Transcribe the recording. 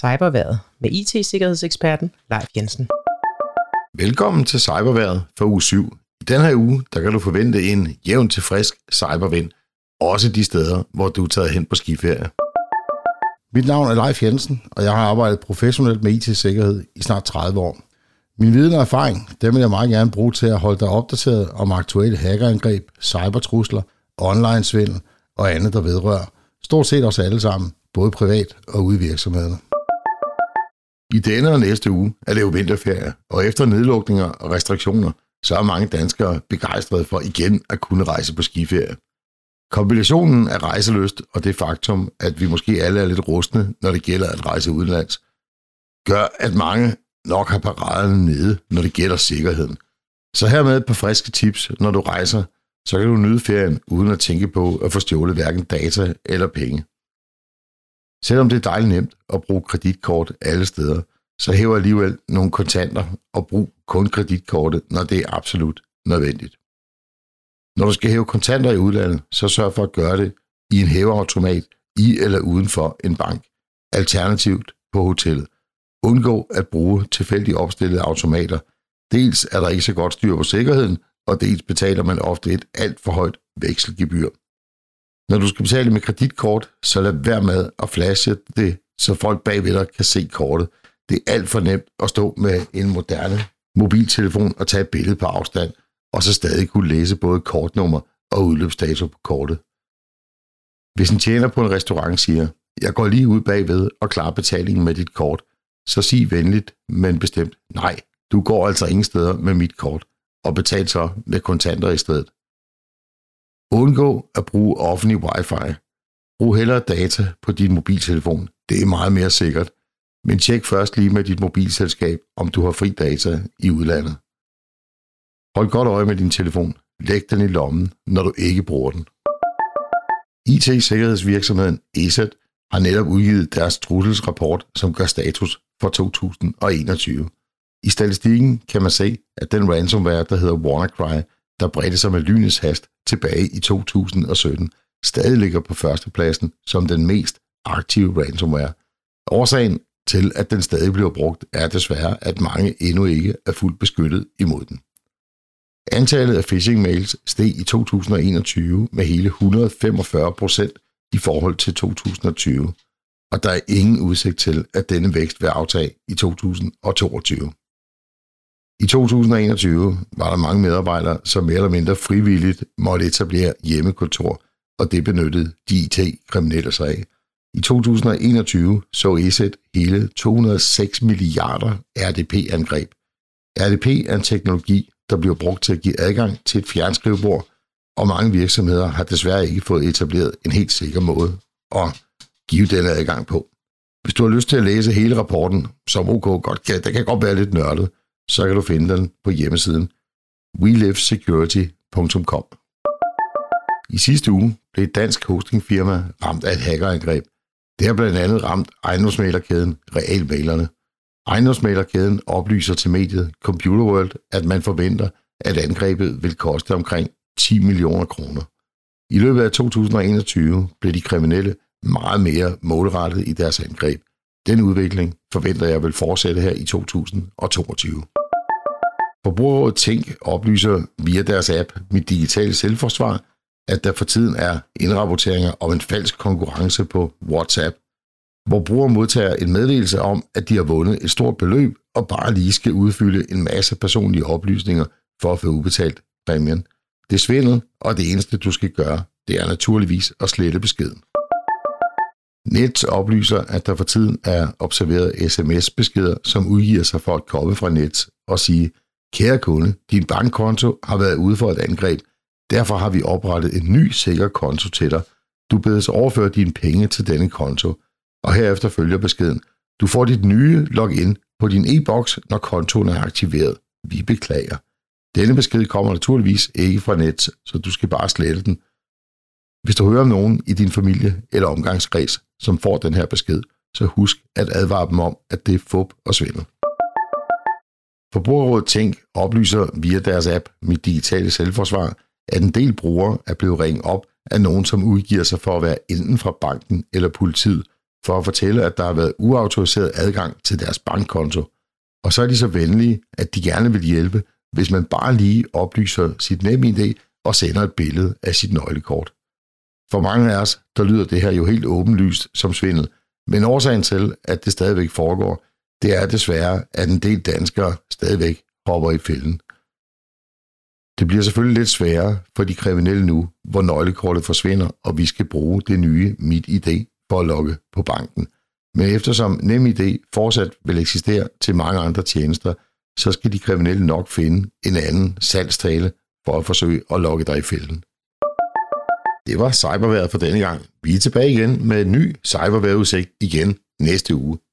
Cyberværet med IT-sikkerhedseksperten Leif Jensen. Velkommen til Cyberværet for uge 7. I den her uge, der kan du forvente en jævn til frisk cybervind, også de steder, hvor du er taget hen på skiferie. Mit navn er Leif Jensen, og jeg har arbejdet professionelt med IT-sikkerhed i snart 30 år. Min viden og erfaring, dem vil jeg meget gerne bruge til at holde dig opdateret om aktuelle hackerangreb, cybertrusler, online-svindel og andet, der vedrører stort set os alle sammen, både privat og ude i virksomhederne. I denne og næste uge er det jo vinterferie, og efter nedlukninger og restriktioner, så er mange danskere begejstrede for igen at kunne rejse på skiferie. Kombinationen af rejseløst og det faktum, at vi måske alle er lidt rustne, når det gælder at rejse udenlands, gør, at mange nok har paraderne nede, når det gælder sikkerheden. Så hermed et par friske tips, når du rejser, så kan du nyde ferien uden at tænke på at få stjålet hverken data eller penge. Selvom det er dejligt nemt at bruge kreditkort alle steder, så hæver alligevel nogle kontanter og brug kun kreditkortet, når det er absolut nødvendigt. Når du skal hæve kontanter i udlandet, så sørg for at gøre det i en hæveautomat i eller uden for en bank. Alternativt på hotellet. Undgå at bruge tilfældigt opstillede automater. Dels er der ikke så godt styr på sikkerheden, og dels betaler man ofte et alt for højt vekselgebyr. Når du skal betale med kreditkort, så lad være med at flashe det, så folk bagved dig kan se kortet. Det er alt for nemt at stå med en moderne mobiltelefon og tage et billede på afstand, og så stadig kunne læse både kortnummer og udløbsdato på kortet. Hvis en tjener på en restaurant siger, jeg går lige ud bagved og klarer betalingen med dit kort, så sig venligt, men bestemt, nej, du går altså ingen steder med mit kort, og betal så med kontanter i stedet. Undgå at bruge offentlig wifi. Brug hellere data på din mobiltelefon. Det er meget mere sikkert. Men tjek først lige med dit mobilselskab, om du har fri data i udlandet. Hold godt øje med din telefon. Læg den i lommen, når du ikke bruger den. IT-sikkerhedsvirksomheden ESET har netop udgivet deres trusselsrapport, som gør status for 2021. I statistikken kan man se, at den ransomware, der hedder WannaCry, der bredte sig med lynets hast tilbage i 2017, stadig ligger på førstepladsen som den mest aktive ransomware. Årsagen til, at den stadig bliver brugt, er desværre, at mange endnu ikke er fuldt beskyttet imod den. Antallet af phishing mails steg i 2021 med hele 145 procent i forhold til 2020, og der er ingen udsigt til, at denne vækst vil aftage i 2022. I 2021 var der mange medarbejdere, som mere eller mindre frivilligt måtte etablere hjemmekontor, og det benyttede de IT-kriminelle sig af. I 2021 så ESET hele 206 milliarder RDP-angreb. RDP er en teknologi, der bliver brugt til at give adgang til et fjernskrivebord, og mange virksomheder har desværre ikke fået etableret en helt sikker måde at give denne adgang på. Hvis du har lyst til at læse hele rapporten, som OK godt kan, det kan godt være lidt nørdet, så kan du finde den på hjemmesiden welivesecurity.com. I sidste uge blev et dansk hostingfirma ramt af et hackerangreb. Det har blandt andet ramt ejendomsmalerkæden Realmalerne. Ejendomsmalerkæden oplyser til mediet Computer World, at man forventer, at angrebet vil koste omkring 10 millioner kroner. I løbet af 2021 blev de kriminelle meget mere målrettet i deres angreb. Den udvikling forventer jeg vil fortsætte her i 2022. Forbrugerrådet Tænk oplyser via deres app Mit Digitale Selvforsvar, at der for tiden er indrapporteringer om en falsk konkurrence på WhatsApp, hvor brugere modtager en meddelelse om, at de har vundet et stort beløb og bare lige skal udfylde en masse personlige oplysninger for at få udbetalt præmien. Det er svindel, og det eneste du skal gøre, det er naturligvis at slette beskeden. Net oplyser, at der for tiden er observeret sms-beskeder, som udgiver sig for at komme fra net og sige, kære kunde, din bankkonto har været ude for et angreb. Derfor har vi oprettet en ny sikker konto til dig. Du bedes overføre dine penge til denne konto. Og herefter følger beskeden. Du får dit nye login på din e-boks, når kontoen er aktiveret. Vi beklager. Denne besked kommer naturligvis ikke fra net, så du skal bare slette den. Hvis du hører om nogen i din familie eller omgangskreds, som får den her besked, så husk at advare dem om, at det er fup og svindel. Forbrugerrådet Tænk oplyser via deres app Mit Digitale Selvforsvar, at en del brugere er blevet ringet op af nogen, som udgiver sig for at være enten fra banken eller politiet, for at fortælle, at der har været uautoriseret adgang til deres bankkonto. Og så er de så venlige, at de gerne vil hjælpe, hvis man bare lige oplyser sit NemID og sender et billede af sit nøglekort. For mange af os, der lyder det her jo helt åbenlyst som svindel, men årsagen til, at det stadigvæk foregår, det er desværre, at en del danskere stadigvæk hopper i fælden. Det bliver selvfølgelig lidt sværere for de kriminelle nu, hvor nøglekortet forsvinder, og vi skal bruge det nye MitID for at logge på banken. Men eftersom NemID fortsat vil eksistere til mange andre tjenester, så skal de kriminelle nok finde en anden salgstale for at forsøge at lokke dig i fælden. Det var cyberværet for denne gang. Vi er tilbage igen med en ny cyberværetudsigt igen næste uge.